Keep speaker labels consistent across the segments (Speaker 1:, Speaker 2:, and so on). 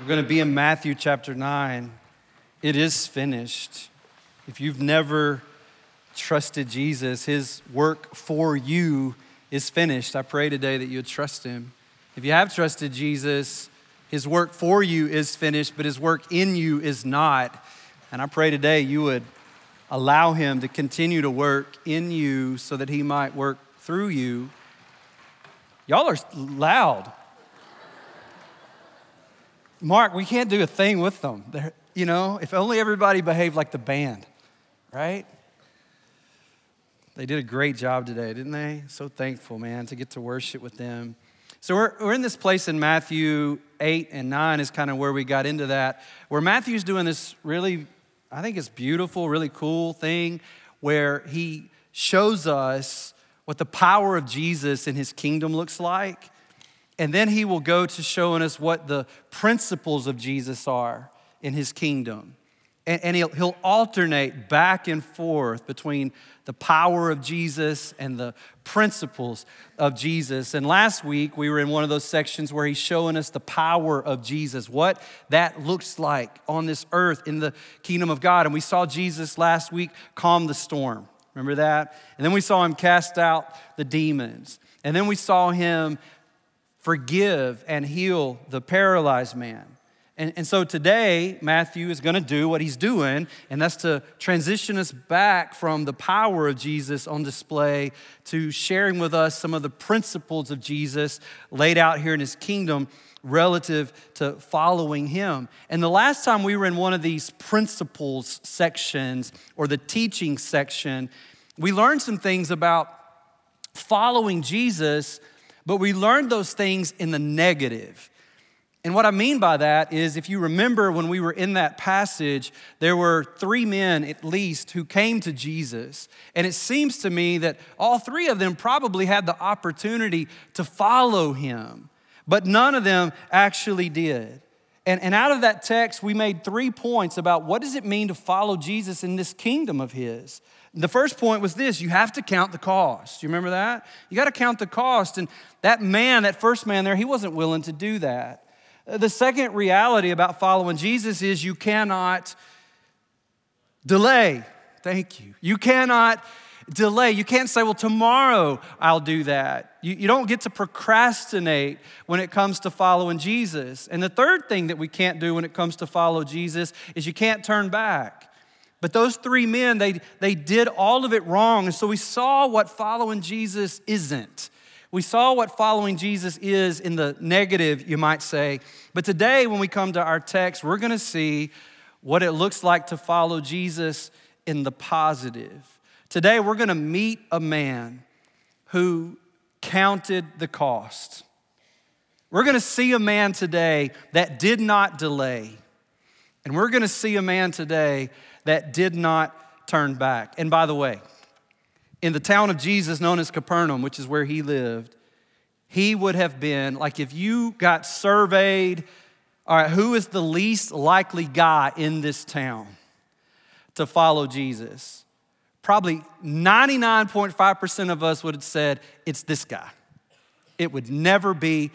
Speaker 1: We're going to be in Matthew chapter 9. It is finished. If you've never trusted Jesus, his work for you is finished. I pray today that you would trust him. If you have trusted Jesus, his work for you is finished, but his work in you is not. And I pray today you would allow him to continue to work in you so that he might work through you. Y'all are loud. Mark, we can't do a thing with them. They're, you know, if only everybody behaved like the band, right? They did a great job today, didn't they? So thankful, man, to get to worship with them. So we're, we're in this place in Matthew 8 and 9 is kind of where we got into that, where Matthew's doing this really, I think it's beautiful, really cool thing where he shows us what the power of Jesus in his kingdom looks like and then he will go to showing us what the principles of Jesus are in his kingdom. And, and he'll, he'll alternate back and forth between the power of Jesus and the principles of Jesus. And last week, we were in one of those sections where he's showing us the power of Jesus, what that looks like on this earth in the kingdom of God. And we saw Jesus last week calm the storm. Remember that? And then we saw him cast out the demons. And then we saw him forgive and heal the paralyzed man. And, and so today, Matthew is going to do what he's doing, and that's to transition us back from the power of Jesus on display to sharing with us some of the principles of Jesus laid out here in his kingdom relative to following him. And the last time we were in one of these principles sections or the teaching section, we learned some things about following Jesus but we learned those things in the negative. And what I mean by that is, if you remember when we were in that passage, there were three men at least who came to Jesus. And it seems to me that all three of them probably had the opportunity to follow him, but none of them actually did. And, and out of that text, we made three points about what does it mean to follow Jesus in this kingdom of his. The first point was this you have to count the cost. You remember that? You got to count the cost. And that man, that first man there, he wasn't willing to do that. Uh, the second reality about following Jesus is you cannot delay. Thank you. You cannot delay. You can't say, well, tomorrow I'll do that. You, you don't get to procrastinate when it comes to following Jesus. And the third thing that we can't do when it comes to follow Jesus is you can't turn back. But those three men, they, they did all of it wrong. And so we saw what following Jesus isn't. We saw what following Jesus is in the negative, you might say. But today, when we come to our text, we're going to see what it looks like to follow Jesus in the positive. Today, we're going to meet a man who counted the cost. We're going to see a man today that did not delay. And we're going to see a man today that did not turn back. And by the way, in the town of Jesus, known as Capernaum, which is where he lived, he would have been like if you got surveyed, all right, who is the least likely guy in this town to follow Jesus? Probably 99.5% of us would have said, it's this guy. It would never be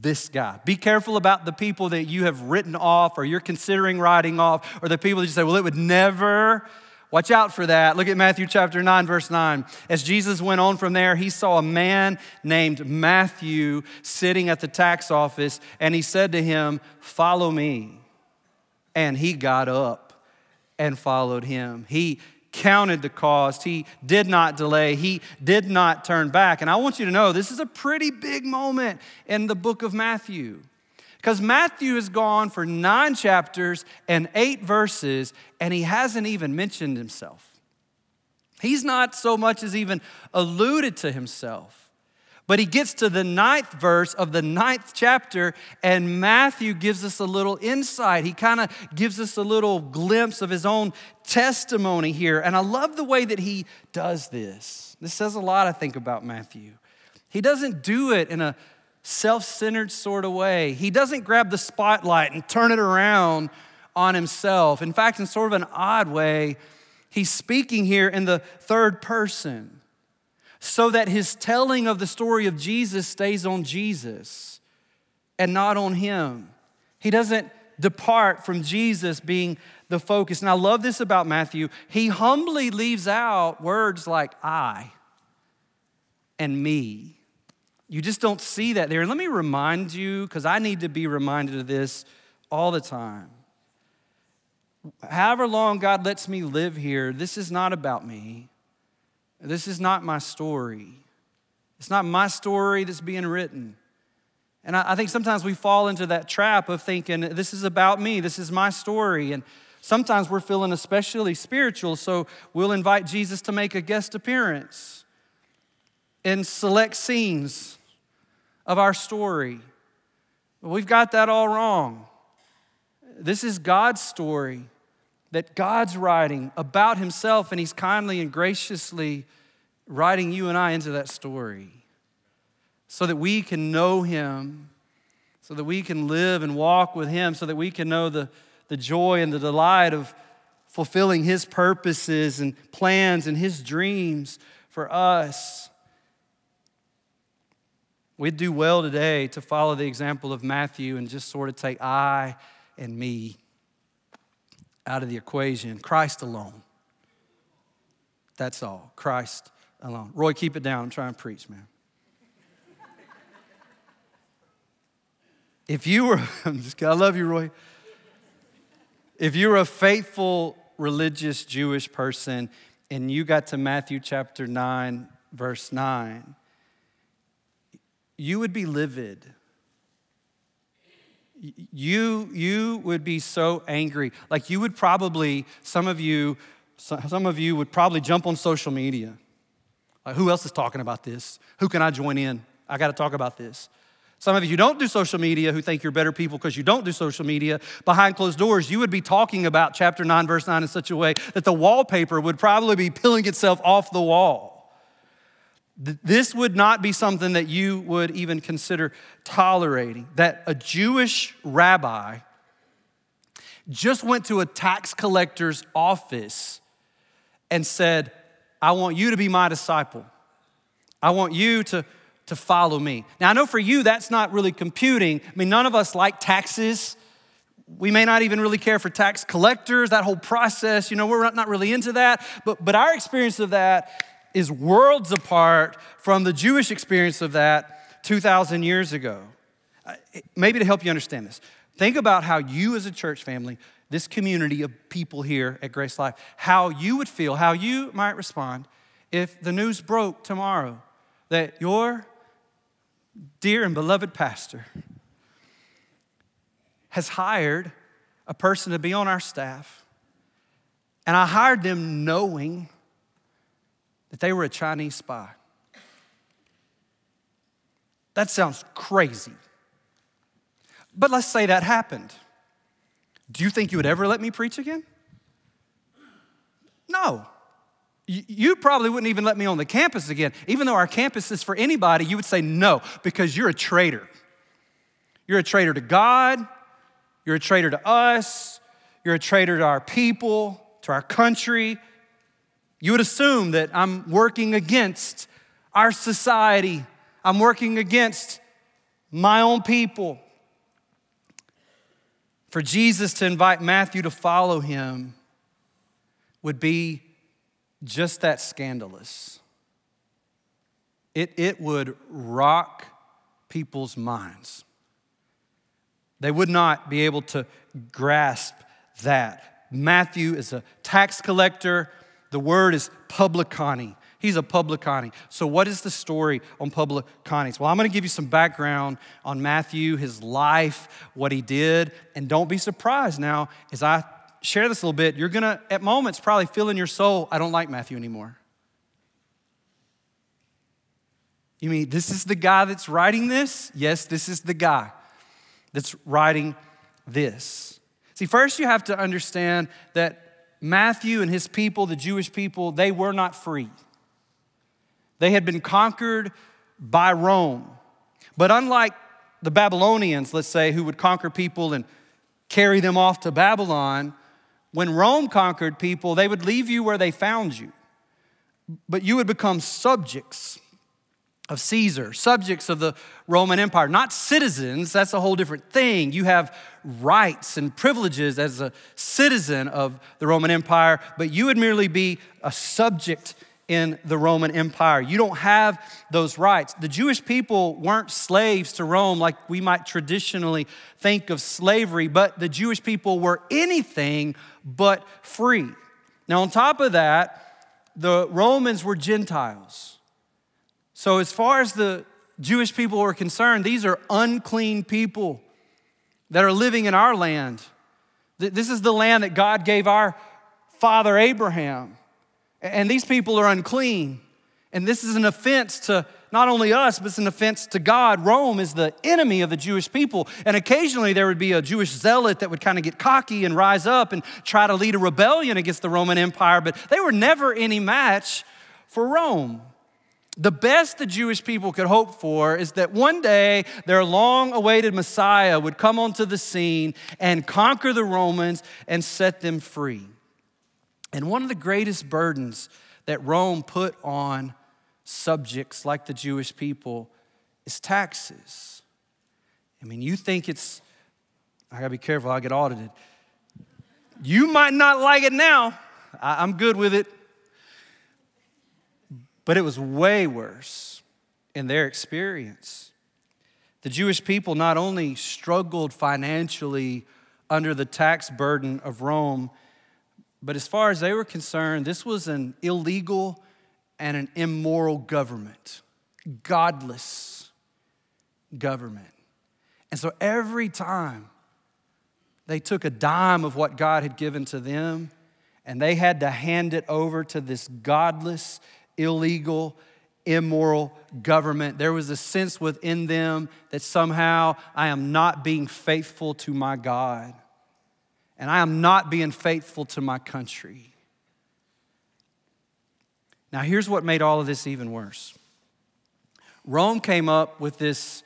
Speaker 1: this guy. Be careful about the people that you have written off or you're considering writing off, or the people that you say, well, it would never. Watch out for that. Look at Matthew chapter 9, verse 9. As Jesus went on from there, he saw a man named Matthew sitting at the tax office, and he said to him, Follow me. And he got up and followed him. He counted the cost. He did not delay. He did not turn back. And I want you to know this is a pretty big moment in the book of Matthew. Because Matthew has gone for nine chapters and eight verses, and he hasn't even mentioned himself. He's not so much as even alluded to himself. But he gets to the ninth verse of the ninth chapter, and Matthew gives us a little insight. He kind of gives us a little glimpse of his own testimony here. And I love the way that he does this. This says a lot, I think, about Matthew. He doesn't do it in a self centered sort of way, he doesn't grab the spotlight and turn it around on himself. In fact, in sort of an odd way, he's speaking here in the third person so that his telling of the story of Jesus stays on Jesus and not on him. He doesn't depart from Jesus being the focus. And I love this about Matthew. He humbly leaves out words like I and me. You just don't see that there. And let me remind you, because I need to be reminded of this all the time. However long God lets me live here, this is not about me. This is not my story. It's not my story that's being written. And I, think sometimes we fall into that trap of thinking, this is about me, this is my story. And sometimes we're feeling especially spiritual, so we'll invite Jesus to make a guest appearance in select scenes of our story. But we've got that all wrong. This is God's story that God's writing about Himself, and He's kindly and graciously writing you and I into that story so that we can know Him, so that we can live and walk with Him, so that we can know the, the joy and the delight of fulfilling His purposes and plans and His dreams for us. We'd do well today to follow the example of Matthew and just sort of take I and me out of the equation. Christ alone. That's all. Christ alone. Roy, keep it down. I'm trying to preach, man. If you were, I'm just kidding, I love you, Roy. If you were a faithful religious Jewish person and you got to Matthew chapter 9, verse 9, you would be livid. You, you would be so angry. Like you would probably, some of you, some of you would probably jump on social media. Like, who else is talking about this? Who can I join in? I got to talk about this. Some of you don't do social media, who think you're better people because you don't do social media, behind closed doors, you would be talking about chapter 9, verse 9 in such a way that the wallpaper would probably be peeling itself off the wall. This would not be something that you would even consider tolerating. That a Jewish rabbi just went to a tax collector's office and said, I want you to be my disciple. I want you to to follow me. Now, I know for you that's not really computing. I mean, none of us like taxes. We may not even really care for tax collectors, that whole process, you know, we're not really into that. But, but our experience of that is worlds apart from the Jewish experience of that 2,000 years ago. Uh, maybe to help you understand this, think about how you as a church family, this community of people here at Grace Life, how you would feel, how you might respond if the news broke tomorrow that your dear and beloved pastor has hired a person to be on our staff. And I hired them knowing that they were a Chinese spy. That sounds crazy. But let's say that happened. Do you think you would ever let me preach again? No. You probably wouldn't even let me on the campus again. Even though our campus is for anybody, you would say no because you're a traitor. You're a traitor to God, you're a traitor to us, you're a traitor to our people, to our country. You would assume that I'm working against our society, I'm working against my own people. For Jesus to invite Matthew to follow him would be just that scandalous. It, it would rock people's minds. They would not be able to grasp that. Matthew is a tax collector. The word is publicani. He's a publicani. So, what is the story on publicanis? Well, I'm going to give you some background on Matthew, his life, what he did, and don't be surprised now as I share this a little bit, you're gonna, at moments, probably feel in your soul, I don't like Matthew anymore. You mean this is the guy that's writing this? Yes, this is the guy that's writing this. See, first you have to understand that Matthew and his people, the Jewish people, they were not free. They had been conquered by Rome. But unlike the Babylonians, let's say, who would conquer people and carry them off to Babylon, when Rome conquered people, they would leave you where they found you, but you would become subjects of Caesar, subjects of the Roman Empire, not citizens. That's a whole different thing. You have rights and privileges as a citizen of the Roman Empire, but you would merely be a subject in the Roman Empire. You don't have those rights. The Jewish people weren't slaves to Rome like we might traditionally think of slavery, but the Jewish people were anything but free. Now, on top of that, the Romans were Gentiles. So, as far as the Jewish people were concerned, these are unclean people that are living in our land. This is the land that God gave our father Abraham. And these people are unclean. And this is an offense to not only us, but it's an offense to God. Rome is the enemy of the Jewish people. And occasionally there would be a Jewish zealot that would kind of get cocky and rise up and try to lead a rebellion against the Roman Empire, but they were never any match for Rome. The best the Jewish people could hope for is that one day their long awaited Messiah would come onto the scene and conquer the Romans and set them free. And one of the greatest burdens that Rome put on subjects like the Jewish people is taxes. I mean, you think it's, I gotta be careful, I'll get audited. You might not like it now, I'm good with it. But it was way worse in their experience. The Jewish people not only struggled financially under the tax burden of Rome, but as far as they were concerned, this was an illegal and an immoral government, godless government. And so every time they took a dime of what God had given to them and they had to hand it over to this godless, illegal, immoral government, there was a sense within them that somehow I am not being faithful to my God and I am not being faithful to my country. Now, here's what made all of this even worse Rome came up with this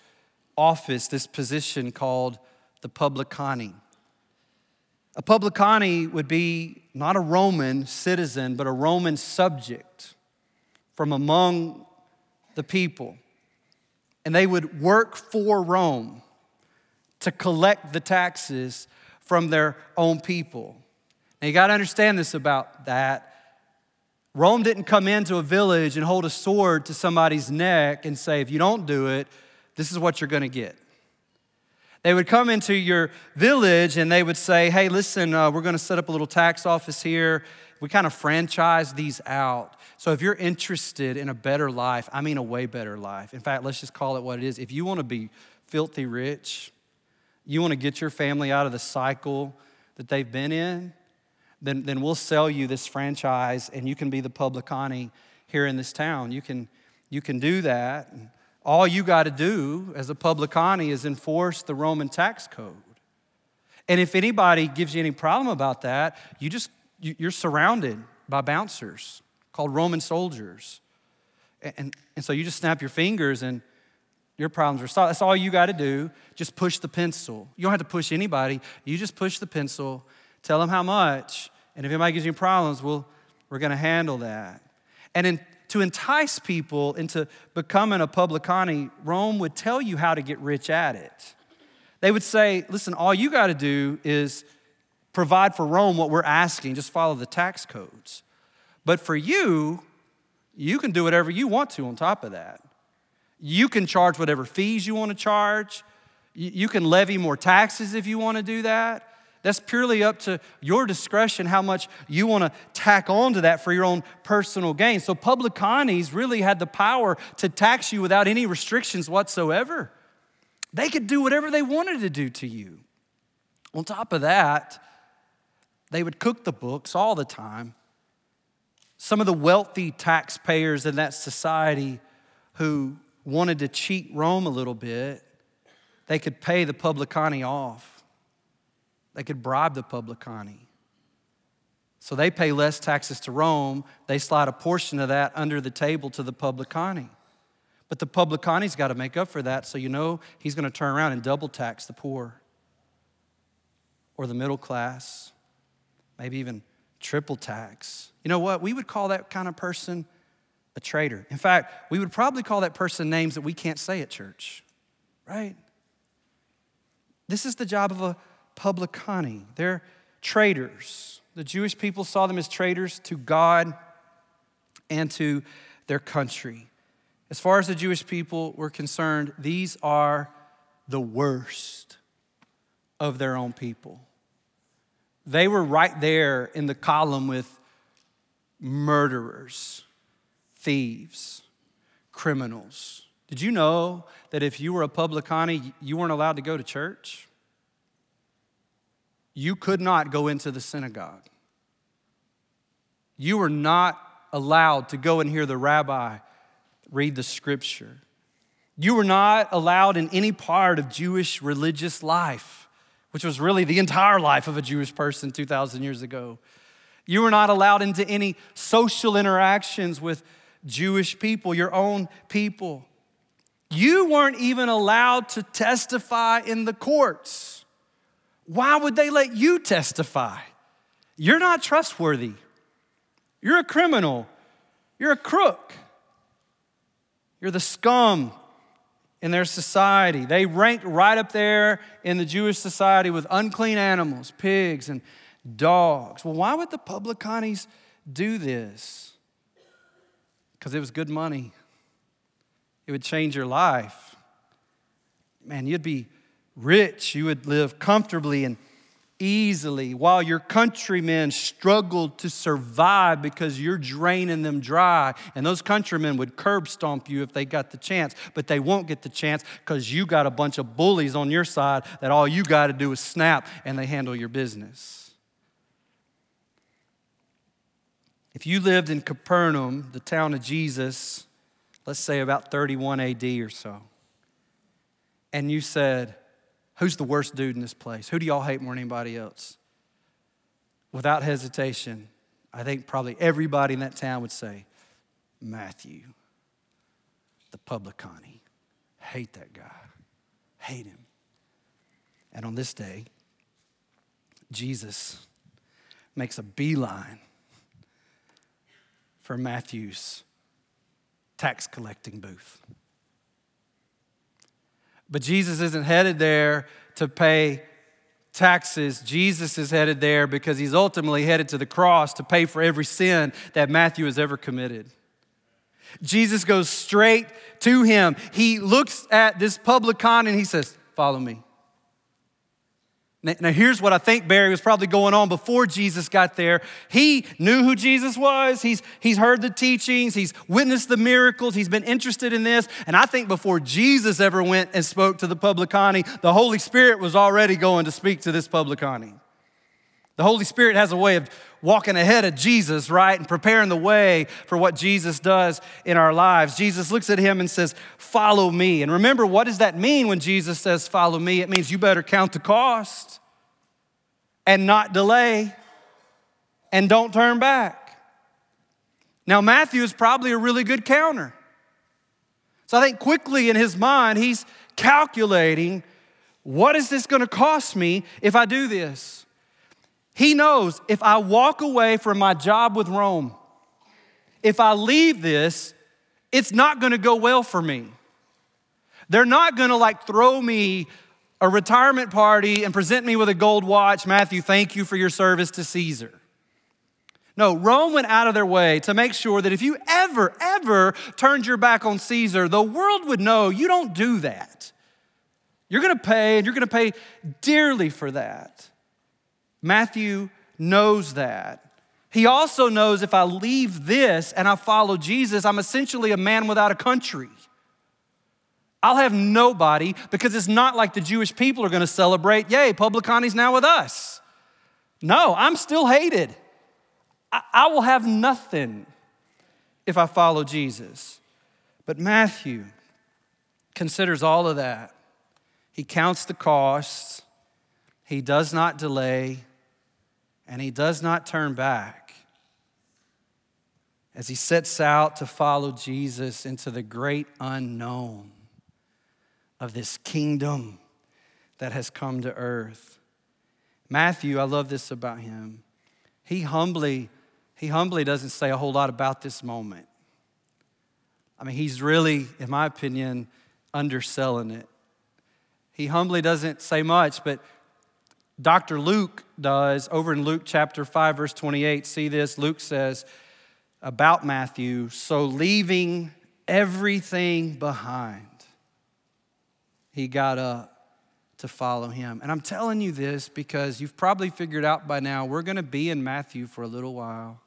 Speaker 1: office, this position called the publicani. A publicani would be not a Roman citizen, but a Roman subject from among the people. And they would work for Rome to collect the taxes from their own people. Now, you got to understand this about that. Rome didn't come into a village and hold a sword to somebody's neck and say, if you don't do it, this is what you're going to get. They would come into your village and they would say, hey, listen, uh, we're going to set up a little tax office here. We kind of franchise these out. So if you're interested in a better life, I mean a way better life. In fact, let's just call it what it is. If you want to be filthy rich, you want to get your family out of the cycle that they've been in, then, then we'll sell you this franchise and you can be the publicani here in this town. You can, you can do that. All you got to do as a publicani is enforce the Roman tax code. And if anybody gives you any problem about that, you just you're surrounded by bouncers called Roman soldiers. And, and so you just snap your fingers and your problems are solved. That's all you got to do. Just push the pencil. You don't have to push anybody. You just push the pencil, tell them how much, and if anybody gives you problems, well, we're going to handle that. And in, to entice people into becoming a publicani, Rome would tell you how to get rich at it. They would say, listen, all you got to do is provide for Rome what we're asking, just follow the tax codes. But for you, you can do whatever you want to on top of that. You can charge whatever fees you want to charge. You can levy more taxes if you want to do that. That's purely up to your discretion how much you want to tack on to that for your own personal gain. So, publicanis really had the power to tax you without any restrictions whatsoever. They could do whatever they wanted to do to you. On top of that, they would cook the books all the time. Some of the wealthy taxpayers in that society who wanted to cheat Rome a little bit, they could pay the publicani off. They could bribe the publicani. So they pay less taxes to Rome. They slide a portion of that under the table to the publicani. But the publicani's got to make up for that, so you know he's going to turn around and double tax the poor or the middle class, maybe even triple tax. You know what? We would call that kind of person a traitor. In fact, we would probably call that person names that we can't say at church, right? This is the job of a publicani. They're traitors. The Jewish people saw them as traitors to God and to their country. As far as the Jewish people were concerned, these are the worst of their own people. They were right there in the column with murderers, thieves, criminals. Did you know that if you were a publicani, you weren't allowed to go to church? You could not go into the synagogue. You were not allowed to go and hear the rabbi read the scripture. You were not allowed in any part of Jewish religious life, which was really the entire life of a Jewish person 2,000 years ago. You were not allowed into any social interactions with Jewish people, your own people. You weren't even allowed to testify in the courts. Why would they let you testify? You're not trustworthy. You're a criminal. You're a crook. You're the scum in their society. They ranked right up there in the Jewish society with unclean animals, pigs, and dogs. Well, why would the publicanis do this? Because it was good money, it would change your life. Man, you'd be rich, you would live comfortably and easily while your countrymen struggled to survive because you're draining them dry. And those countrymen would curb stomp you if they got the chance, but they won't get the chance because you got a bunch of bullies on your side that all you got to do is snap and they handle your business. If you lived in Capernaum, the town of Jesus, let's say about 31 AD or so, and you said, Who's the worst dude in this place? Who do y'all hate more than anybody else? Without hesitation, I think probably everybody in that town would say, Matthew, the publicani. Hate that guy. Hate him. And on this day, Jesus makes a beeline for Matthew's tax collecting booth. But Jesus isn't headed there to pay taxes. Jesus is headed there because he's ultimately headed to the cross to pay for every sin that Matthew has ever committed. Jesus goes straight to him. He looks at this publican and he says, Follow me. Now, here's what I think Barry was probably going on before Jesus got there. He knew who Jesus was. He's, he's heard the teachings. He's witnessed the miracles. He's been interested in this. And I think before Jesus ever went and spoke to the publicani, the Holy Spirit was already going to speak to this publicani. The Holy Spirit has a way of walking ahead of Jesus, right? And preparing the way for what Jesus does in our lives. Jesus looks at him and says, Follow me. And remember, what does that mean when Jesus says, Follow me? It means you better count the cost and not delay and don't turn back. Now, Matthew is probably a really good counter. So I think quickly in his mind, he's calculating what is this going to cost me if I do this? He knows if I walk away from my job with Rome, if I leave this, it's not gonna go well for me. They're not gonna like throw me a retirement party and present me with a gold watch. Matthew, thank you for your service to Caesar. No, Rome went out of their way to make sure that if you ever, ever turned your back on Caesar, the world would know you don't do that. You're gonna pay, and you're gonna pay dearly for that. Matthew knows that. He also knows if I leave this and I follow Jesus, I'm essentially a man without a country. I'll have nobody because it's not like the Jewish people are going to celebrate, yay, Publicani's now with us. No, I'm still hated. I, I will have nothing if I follow Jesus. But Matthew considers all of that. He counts the costs, he does not delay, and he does not turn back as he sets out to follow Jesus into the great unknown of this kingdom that has come to earth. Matthew, I love this about him. He humbly, he humbly doesn't say a whole lot about this moment. I mean, he's really, in my opinion, underselling it. He humbly doesn't say much, but Dr. Luke does over in Luke chapter 5, verse 28. See this? Luke says about Matthew, so leaving everything behind, he got up to follow him. And I'm telling you this because you've probably figured out by now we're going to be in Matthew for a little while.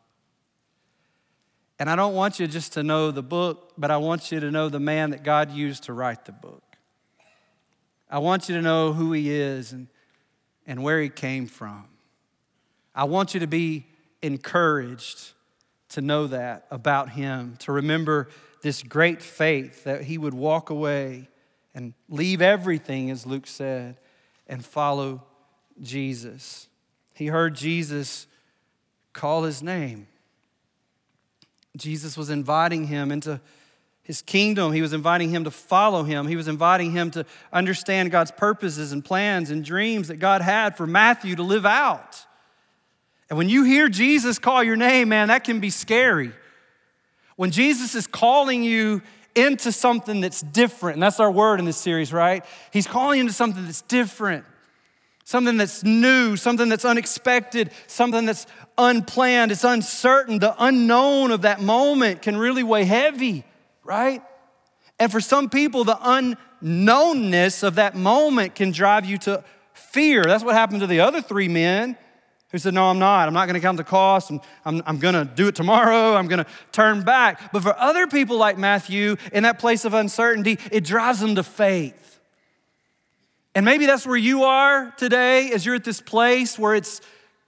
Speaker 1: And I don't want you just to know the book, but I want you to know the man that God used to write the book. I want you to know who he is and, and where he came from. I want you to be encouraged to know that about him, to remember this great faith that he would walk away and leave everything, as Luke said, and follow Jesus. He heard Jesus call his name. Jesus was inviting him into his kingdom. He was inviting him to follow him. He was inviting him to understand God's purposes and plans and dreams that God had for Matthew to live out. And when you hear Jesus call your name, man, that can be scary. When Jesus is calling you into something that's different, and that's our word in this series, right? He's calling you into something that's different, something that's new, something that's unexpected, something that's unplanned, it's uncertain. The unknown of that moment can really weigh heavy, right? And for some people, the unknownness of that moment can drive you to fear. That's what happened to the other three men who said, No, I'm not. I'm not going to count the cost. I'm, I'm, I'm going to do it tomorrow. I'm going to turn back. But for other people like Matthew, in that place of uncertainty, it drives them to faith. And maybe that's where you are today, as you're at this place where it's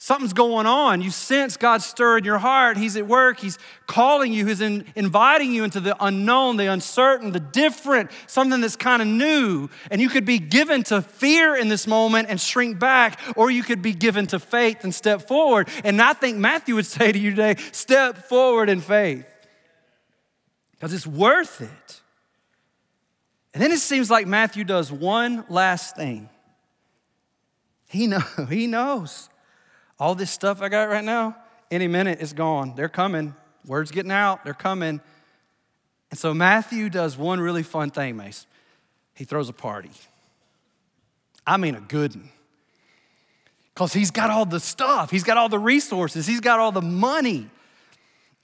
Speaker 1: Something's going on. You sense God stir in your heart. He's at work. He's calling you. He's in, inviting you into the unknown, the uncertain, the different, something that's kind of new. And you could be given to fear in this moment and shrink back, or you could be given to faith and step forward. And I think Matthew would say to you today step forward in faith because it's worth it. And then it seems like Matthew does one last thing. He, know, he knows all this stuff I got right now, any minute it's gone. They're coming. Word's getting out. They're coming. And so Matthew does one really fun thing, Mace. He throws a party. I mean, a good one. Because he's got all the stuff, he's got all the resources, he's got all the money.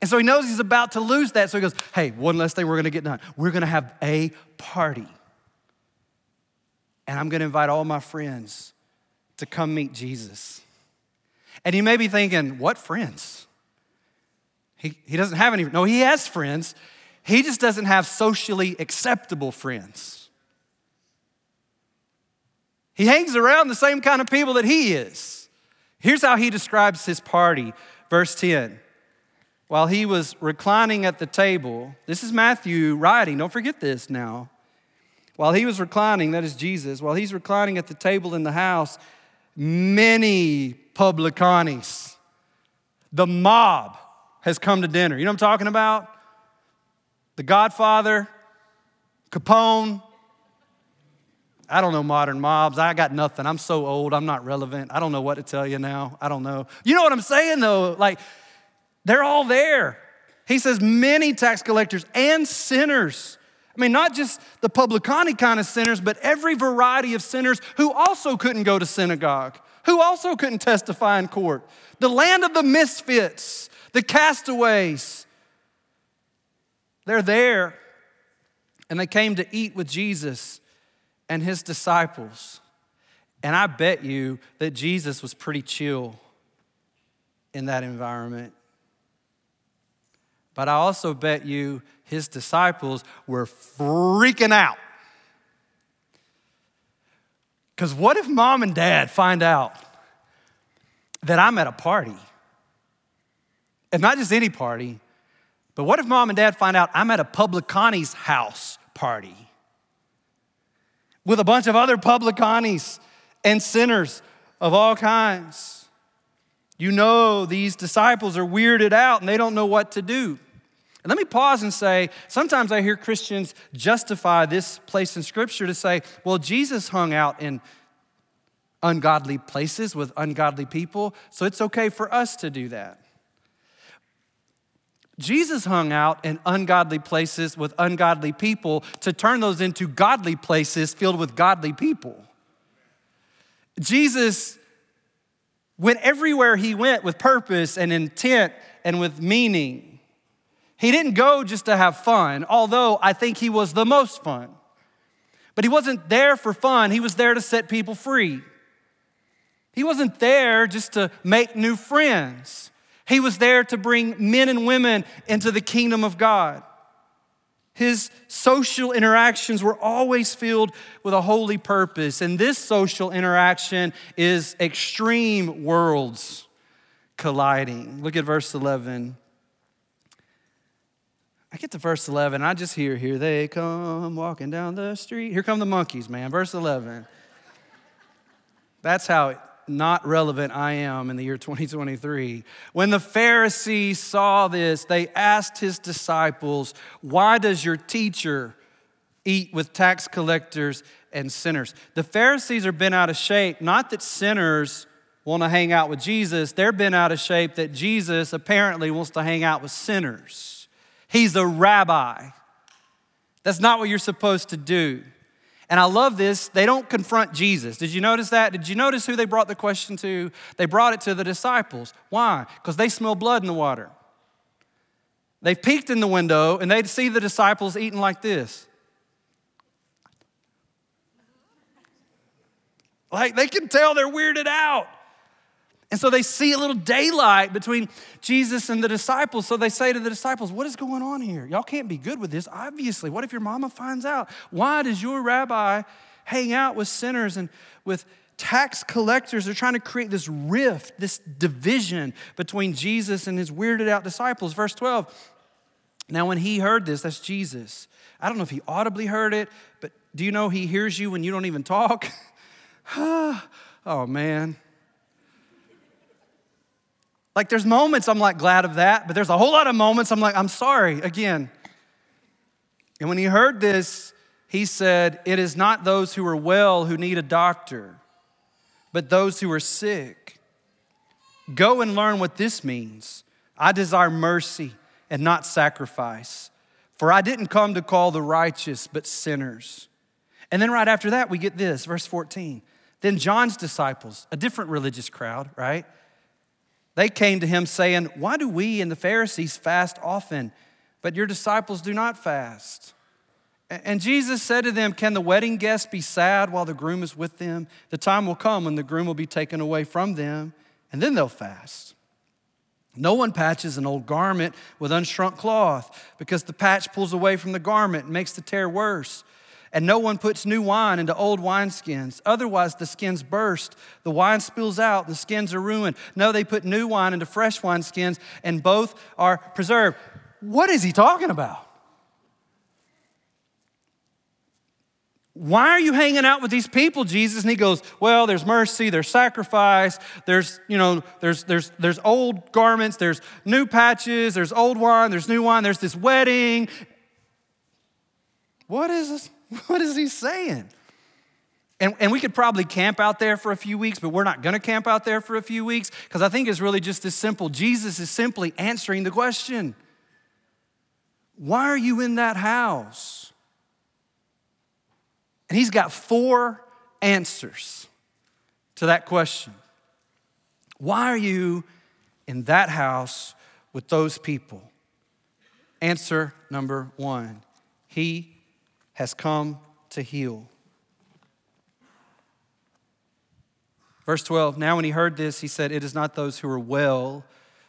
Speaker 1: And so he knows he's about to lose that. So he goes, Hey, one last thing we're going to get done. We're going to have a party. And I'm going to invite all my friends to come meet Jesus. And you may be thinking, what friends? He, he doesn't have any. No, he has friends. He just doesn't have socially acceptable friends. He hangs around the same kind of people that he is. Here's how he describes his party, verse 10. While he was reclining at the table, this is Matthew writing, don't forget this now. While he was reclining, that is Jesus, while he's reclining at the table in the house, many publicanis. The mob has come to dinner. You know what I'm talking about? The Godfather, Capone. I don't know modern mobs. I got nothing. I'm so old. I'm not relevant. I don't know what to tell you now. I don't know. You know what I'm saying though? Like, they're all there. He says, many tax collectors and sinners. I mean, not just the publicani kind of sinners, but every variety of sinners who also couldn't go to synagogue who also couldn't testify in court. The land of the misfits, the castaways. They're there. And they came to eat with Jesus and his disciples. And I bet you that Jesus was pretty chill in that environment. But I also bet you his disciples were freaking out. Because what if mom and dad find out that I'm at a party? And not just any party, but what if mom and dad find out I'm at a publicani's house party with a bunch of other publicanis and sinners of all kinds? You know, these disciples are weirded out and they don't know what to do. And let me pause and say sometimes I hear Christians justify this place in Scripture to say, well, Jesus hung out in ungodly places with ungodly people, so it's okay for us to do that. Jesus hung out in ungodly places with ungodly people to turn those into godly places filled with godly people. Jesus went everywhere he went with purpose and intent and with meaning. He didn't go just to have fun, although I think he was the most fun. But he wasn't there for fun, he was there to set people free. He wasn't there just to make new friends. He was there to bring men and women into the kingdom of God. His social interactions were always filled with a holy purpose. And this social interaction is extreme worlds colliding. Look at verse 11. I get to verse 11, I just hear, here they come walking down the street. Here come the Monkees, man. Verse 11. That's how not relevant I am in the year 2023. When the Pharisees saw this, they asked his disciples, Why does your teacher eat with tax collectors and sinners? The Pharisees are bent out of shape, not that sinners want to hang out with Jesus, they're bent out of shape that Jesus apparently wants to hang out with sinners. He's a rabbi. That's not what you're supposed to do. And I love this. They don't confront Jesus. Did you notice that? Did you notice who they brought the question to? They brought it to the disciples. Why? Because they smell blood in the water. They peeked in the window and they'd see the disciples eating like this. Like they can tell they're weirded out. And so they see a little daylight between Jesus and the disciples. So they say to the disciples, What is going on here? Y'all can't be good with this, obviously. What if your mama finds out? Why does your rabbi hang out with sinners and with tax collectors? They're trying to create this rift, this division between Jesus and his weirded out disciples. Verse 12. Now, when he heard this, that's Jesus. I don't know if he audibly heard it, but do you know he hears you when you don't even talk? Ah, oh, man. Like there's moments I'm like glad of that, but there's a whole lot of moments I'm like, I'm sorry again. And when he heard this, he said, It is not those who are well who need a doctor, but those who are sick. Go and learn what this means. I desire mercy and not sacrifice, for I didn't come to call the righteous, but sinners. And then right after that, we get this, verse 14. Then John's disciples, a different religious crowd, right? They came to him saying, Why do we and the Pharisees fast often, but your disciples do not fast? And Jesus said to them, Can the wedding guests be sad while the groom is with them? The time will come when the groom will be taken away from them, and then they'll fast. No one patches an old garment with unshrunk cloth because the patch pulls away from the garment and makes the tear worse. And no one puts new wine into old wineskins. Otherwise, the skins burst, the wine spills out, the skins are ruined. No, they put new wine into fresh wineskins, and both are preserved. What is he talking about? Why are you hanging out with these people, Jesus? And he goes, Well, there's mercy, there's sacrifice, there's, you know, there's there's there's old garments, there's new patches, there's old wine, there's new wine, there's this wedding. What is this? What is he saying? And, and we could probably camp out there for a few weeks, but we're not going to camp out there for a few weeks because I think it's really just as simple. Jesus is simply answering the question Why are you in that house? And he's got four answers to that question. Why are you in that house with those people? Answer number one He has come to heal. Verse 12 Now, when he heard this, he said, It is not those who are well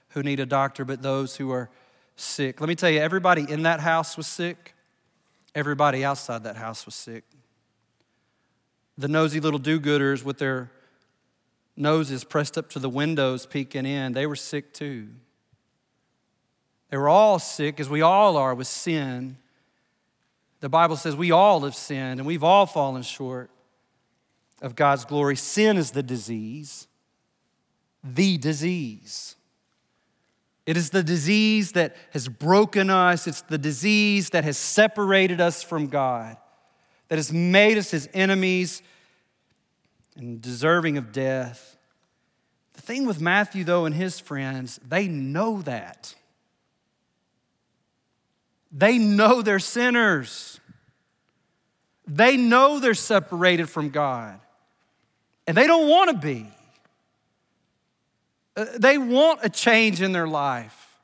Speaker 1: who need a doctor, but those who are sick. Let me tell you, everybody in that house was sick, everybody outside that house was sick. The nosy little do gooders with their noses pressed up to the windows peeking in, they were sick too. They were all sick, as we all are, with sin. The Bible says we all have sinned and we've all fallen short of God's glory. Sin is the disease, the disease. It is the disease that has broken us. It's the disease that has separated us from God, that has made us his enemies and deserving of death. The thing with Matthew, though, and his friends, they know that. They know they're sinners. They know they're separated from God. And they don't want to be. Uh, they want a change in their life.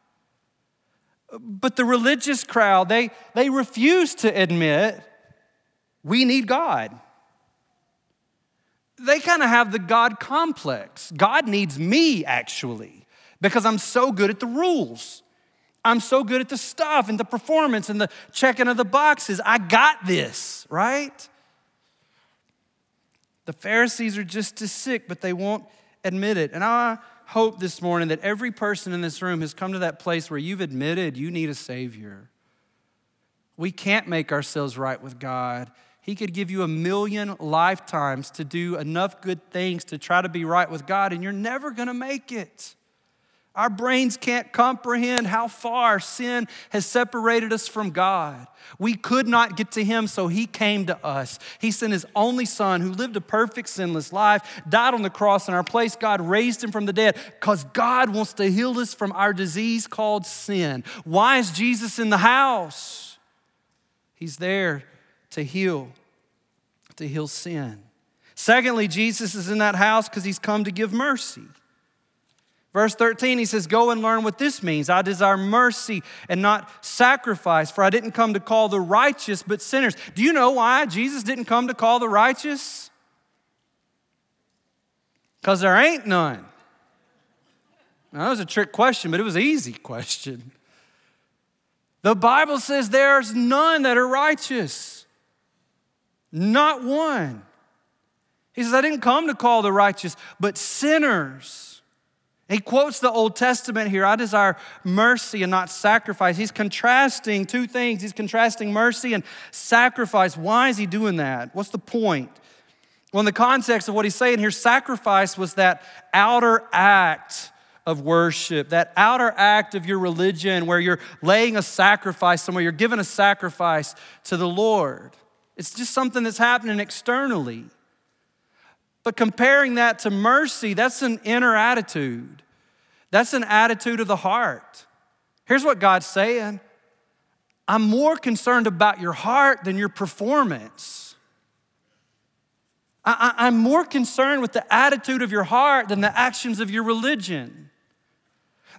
Speaker 1: But the religious crowd, they, they refuse to admit we need God. They kind of have the God complex. God needs me, actually, because I'm so good at the rules. I'm so good at the stuff and the performance and the checking of the boxes. I got this, right? The Pharisees are just as sick, but they won't admit it. And I hope this morning that every person in this room has come to that place where you've admitted you need a Savior. We can't make ourselves right with God. He could give you a million lifetimes to do enough good things to try to be right with God, and you're never gonna make it. Our brains can't comprehend how far sin has separated us from God. We could not get to Him, so He came to us. He sent His only Son who lived a perfect, sinless life, died on the cross in our place. God raised Him from the dead because God wants to heal us from our disease called sin. Why is Jesus in the house? He's there to heal, to heal sin. Secondly, Jesus is in that house because He's come to give mercy. Verse 13, he says, Go and learn what this means. I desire mercy and not sacrifice, for I didn't come to call the righteous, but sinners. Do you know why Jesus didn't come to call the righteous? Because there ain't none. Now, that was a trick question, but it was an easy question. The Bible says there's none that are righteous, not one. He says, I didn't come to call the righteous, but sinners. He quotes the Old Testament here I desire mercy and not sacrifice. He's contrasting two things. He's contrasting mercy and sacrifice. Why is he doing that? What's the point? Well, in the context of what he's saying here, sacrifice was that outer act of worship, that outer act of your religion where you're laying a sacrifice somewhere, you're giving a sacrifice to the Lord. It's just something that's happening externally. But comparing that to mercy, that's an inner attitude. That's an attitude of the heart. Here's what God's saying I'm more concerned about your heart than your performance. I, am more concerned with the attitude of your heart than the actions of your religion.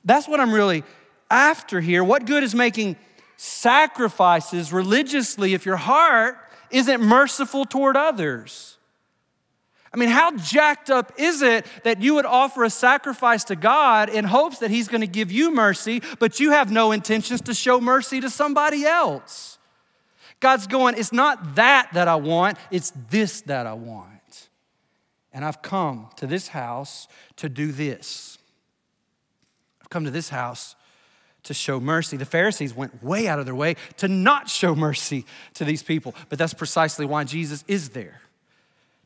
Speaker 1: That's what I'm really after here. What good is making sacrifices religiously if your heart isn't merciful toward others? I mean, how jacked up is it that you would offer a sacrifice to God in hopes that He's going to give you mercy, but you have no intentions to show mercy to somebody else? God's going, it's not that that I want, it's this that I want. And I've come to this house to do this. I've come to this house to show mercy. The Pharisees went way out of their way to not show mercy to these people, but that's precisely why Jesus is there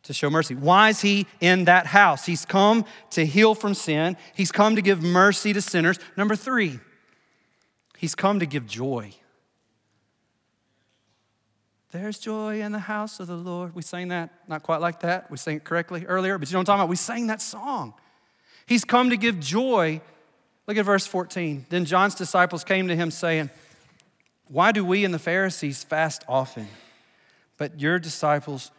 Speaker 1: to show mercy. Why is he in that house? He's come to heal from sin, he's come to give mercy to sinners. Number three, he's come to give joy. There's joy in the house of the Lord. We sang that, not quite like that. We sang it correctly earlier, but you know what I'm talking about? We sang that song. He's come to give joy. Look at verse 14. Then John's disciples came to him saying, Why do we and the Pharisees fast often, but your disciples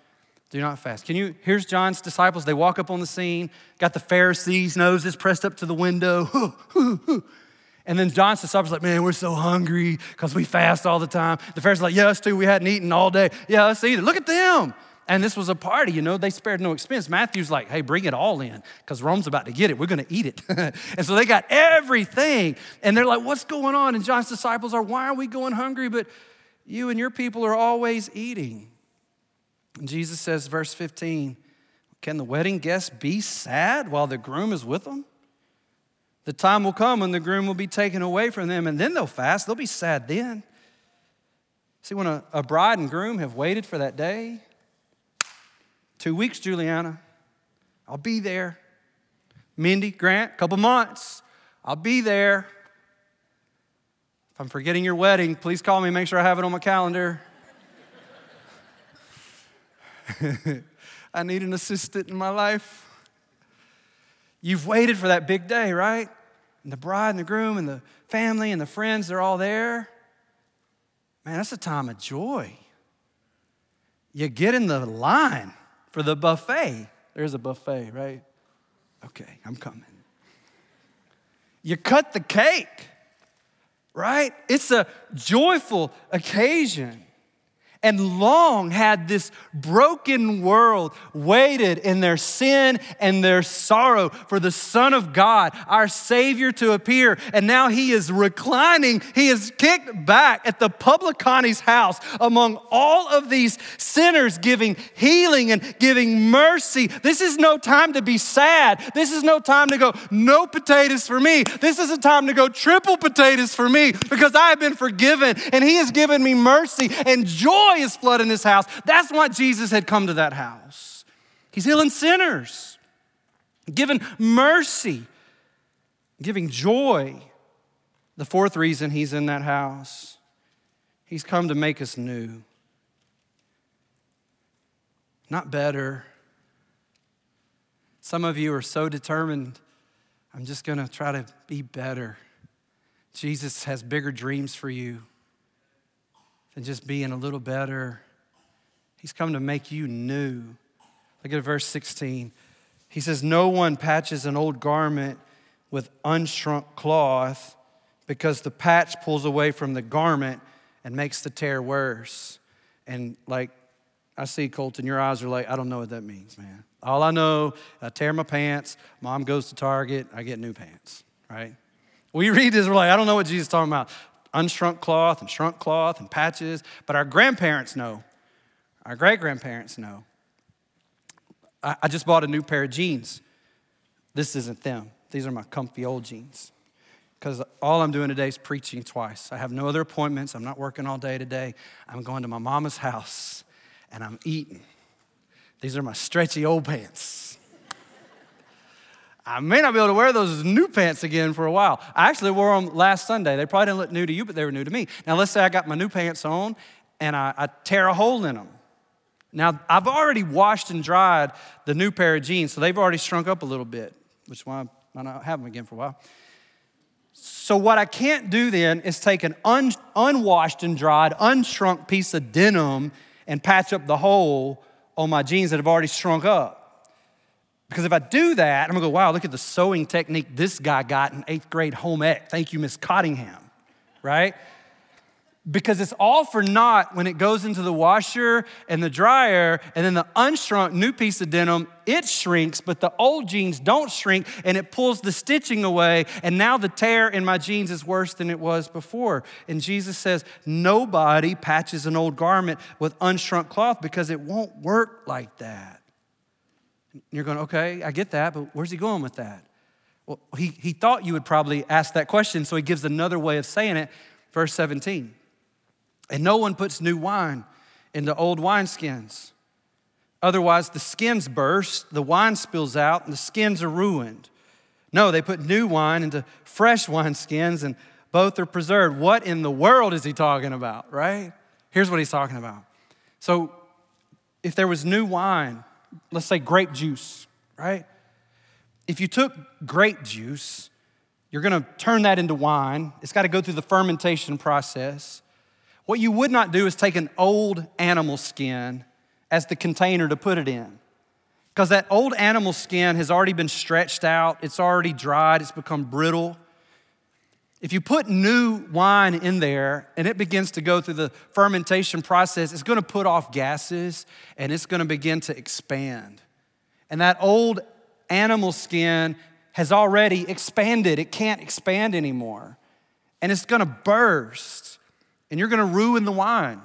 Speaker 1: do not fast. Can you? Here's John's disciples. They walk up on the scene, got the Pharisees' noses pressed up to the window. And then John's disciples like, man, we're so hungry because we fast all the time. The Pharisees like, yeah, us too. We hadn't eaten all day. Yeah, us either. Look at them. And this was a party, you know, they spared no expense. Matthew's like, hey, bring it all in because Rome's about to get it. We're going to eat it. and so they got everything. And they're like, what's going on? And John's disciples are, why are we going hungry? But you and your people are always eating. Jesus says, verse 15, Can the wedding guests be sad while the groom is with them? The time will come when the groom will be taken away from them, and then they'll fast. They'll be sad then. See, when a, a bride and groom have waited for that day, two weeks, Juliana, I'll be there. Mindy, Grant, couple months, I'll be there. If I'm forgetting your wedding, please call me, make sure I have it on my calendar. I need an assistant in my life. You've waited for that big day, right? And the bride and the groom and the family and the friends, they're all there. man, that's a time of joy. You get in the line for the buffet. There's a buffet, right? Okay, I'm coming. You cut the cake, right? It's a joyful occasion and long had this broken world waited in their sin and their sorrow for the Son of God, our Savior, to appear. And now he is reclining, he is kicked back at the publicani's house among all of these sinners, giving healing and giving mercy. This is no time to be sad. This is no time to go, no potatoes for me. This is a time to go, triple potatoes for me because I have been forgiven and he has given me mercy and joy joy is flooding his house. That's why Jesus had come to that house. He's healing sinners, giving mercy, giving joy. The fourth reason he's in that house, he's come to make us new. Not better. Some of you are so determined, I'm just going to try to be better. Jesus has bigger dreams for you than just being a little better. He's come to make you new. Look at verse 16. He says, No one patches an old garment with unshrunk cloth because the patch pulls away from the garment and makes the tear worse. And like I see, Colton, your eyes are like, I don't know what that means, man. All I know, I tear my pants, mom goes to Target, I get new pants, right? We read this, we're like, I don't know what Jesus is talking about unshrunk cloth and shrunk cloth and patches, but our grandparents know. Our great grandparents know. I, I just bought a new pair of jeans. This isn't them, these are my comfy old jeans. Because all I'm doing today is preaching twice. I have no other appointments. I'm not working all day today. I'm going to my mama's house and I'm eating. These are my stretchy old pants. I may not be able to wear those new pants again for a while. I actually wore them last Sunday. They probably didn't look new to you, but they were new to me. Now, let's say I got my new pants on and I, I tear a hole in them. Now, I've already washed and dried the new pair of jeans, so they've already shrunk up a little bit, which is why I might not have them again for a while. So, what I can't do then is take an un, unwashed and dried, unshrunk piece of denim and patch up the hole on my jeans that have already shrunk up. Because if I do that, I'm gonna go, wow, look at the sewing technique this guy got in eighth grade home ec. Thank you, Miss Cottingham, right? Because it's all for naught when it goes into the washer and the dryer, and then the unshrunk new piece of denim, it shrinks, but the old jeans don't shrink, and it pulls the stitching away, and now the tear in my jeans is worse than it was before. And Jesus says, nobody patches an old garment with unshrunk cloth because it won't work like that. You're going, okay, I get that, but where's he going with that? Well, he, he thought you would probably ask that question, so he gives another way of saying it. Verse 17. And no one puts new wine into old wineskins. Otherwise, the skins burst, the wine spills out, and the skins are ruined. No, they put new wine into fresh wineskins, and both are preserved. What in the world is he talking about, right? Here's what he's talking about. So, if there was new wine, let's say grape juice, right? If you took grape juice, you're gonna turn that into wine. It's gotta go through the fermentation process. What you would not do is take an old animal skin as the container to put it in. Because that old animal skin has already been stretched out, it's already dried, it's become brittle. If you put new wine in there and it begins to go through the fermentation process, it's gonna put off gases and it's gonna begin to expand. And that old animal skin has already expanded, it can't expand anymore. And it's gonna burst, and you're gonna ruin the wine,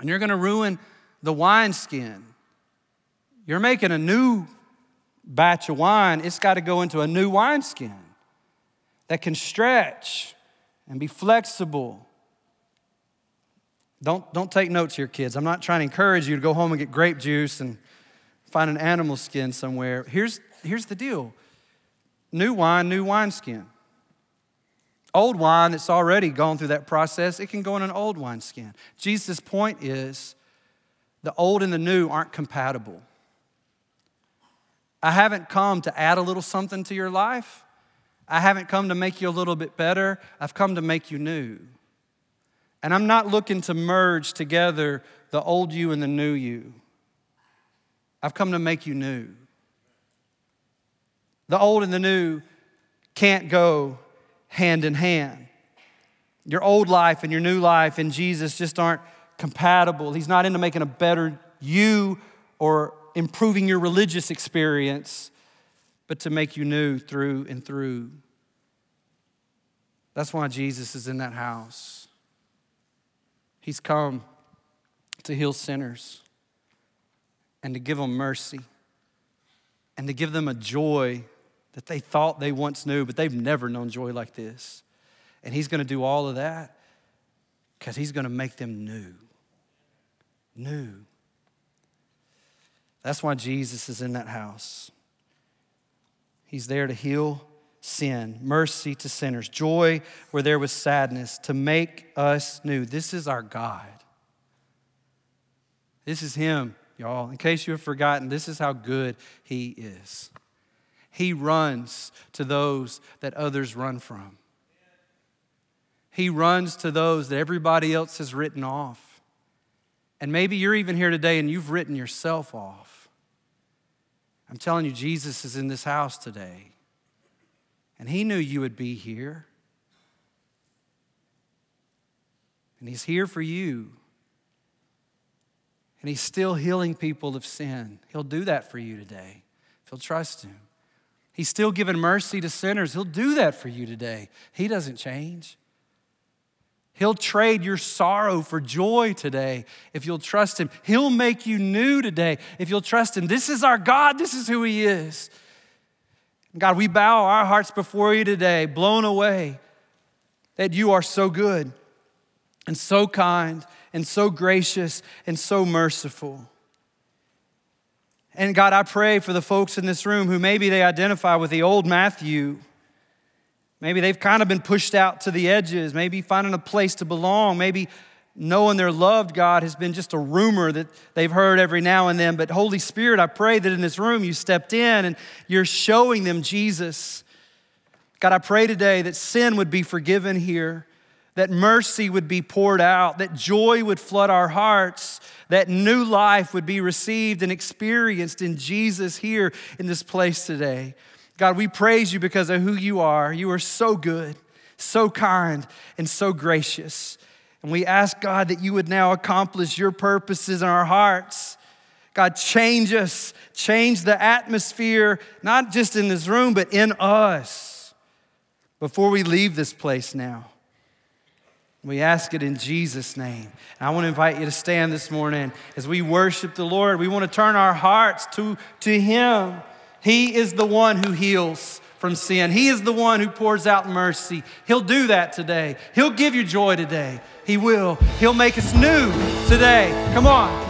Speaker 1: and you're gonna ruin the wine skin. You're making a new batch of wine, it's gotta go into a new wineskin that can stretch and be flexible. Don't, don't take notes here, kids. I'm not trying to encourage you to go home and get grape juice and find an animal skin somewhere. Here's, here's the deal new wine, new wineskin. Old wine that's already gone through that process, it can go in an old wineskin. Jesus' point is the old and the new aren't compatible. I haven't come to add a little something to your life. I haven't come to make you a little bit better, I've come to make you new. And I'm not looking to merge together the old you and the new you. I've come to make you new. The old and the new can't go hand in hand. Your old life and your new life in Jesus just aren't compatible. He's not into making a better you or improving your religious experience, but to make you new through and through. That's why Jesus is in that house. He's come to heal sinners and to give them mercy and to give them a joy that they thought they once knew, but they've never known joy like this. And He's going to do all of that because He's going to make them new. New. That's why Jesus is in that house. He's there to heal sin, mercy to sinners, joy where there was sadness, to make us new. This is our God. This is Him, y'all. In case you have forgotten, this is how good He is. He runs to those that others run from. He runs to those that everybody else has written off. And maybe you're even here today and you've written yourself off. I'm telling you, Jesus is in this house today. And He knew you would be here. And He's here for you. And He's still healing people of sin. He'll do that for you today if you'll trust Him. He's still giving mercy to sinners. He'll do that for you today. He doesn't change. He'll trade your sorrow for joy today if you'll trust Him. He'll make you new today if you'll trust Him. This is our God, this is who He is. God, we bow our hearts before you today, blown away that you are so good and so kind and so gracious and so merciful. And God, I pray for the folks in this room who maybe they identify with the old Matthew Maybe they've kind of been pushed out to the edges, maybe finding a place to belong, maybe knowing they're loved, God, has been just a rumor that they've heard every now and then. But Holy Spirit, I pray that in this room you stepped in and you're showing them Jesus. God, I pray today that sin would be forgiven here, that mercy would be poured out, that joy would flood our hearts, that new life would be received and experienced in Jesus here in this place today. God, we praise you because of who you are. You are so good, so kind, and so gracious. And we ask, God, that you would now accomplish your purposes in our hearts. God, change us, change the atmosphere, not just in this room, but in us before we leave this place now. We ask it in Jesus' name. And I want to invite you to stand this morning as we worship the Lord. We want to turn our hearts to, to Him. He is the one who heals from sin. He is the one who pours out mercy. He'll do that today. He'll give you joy today. He will. He'll make us new today. Come on.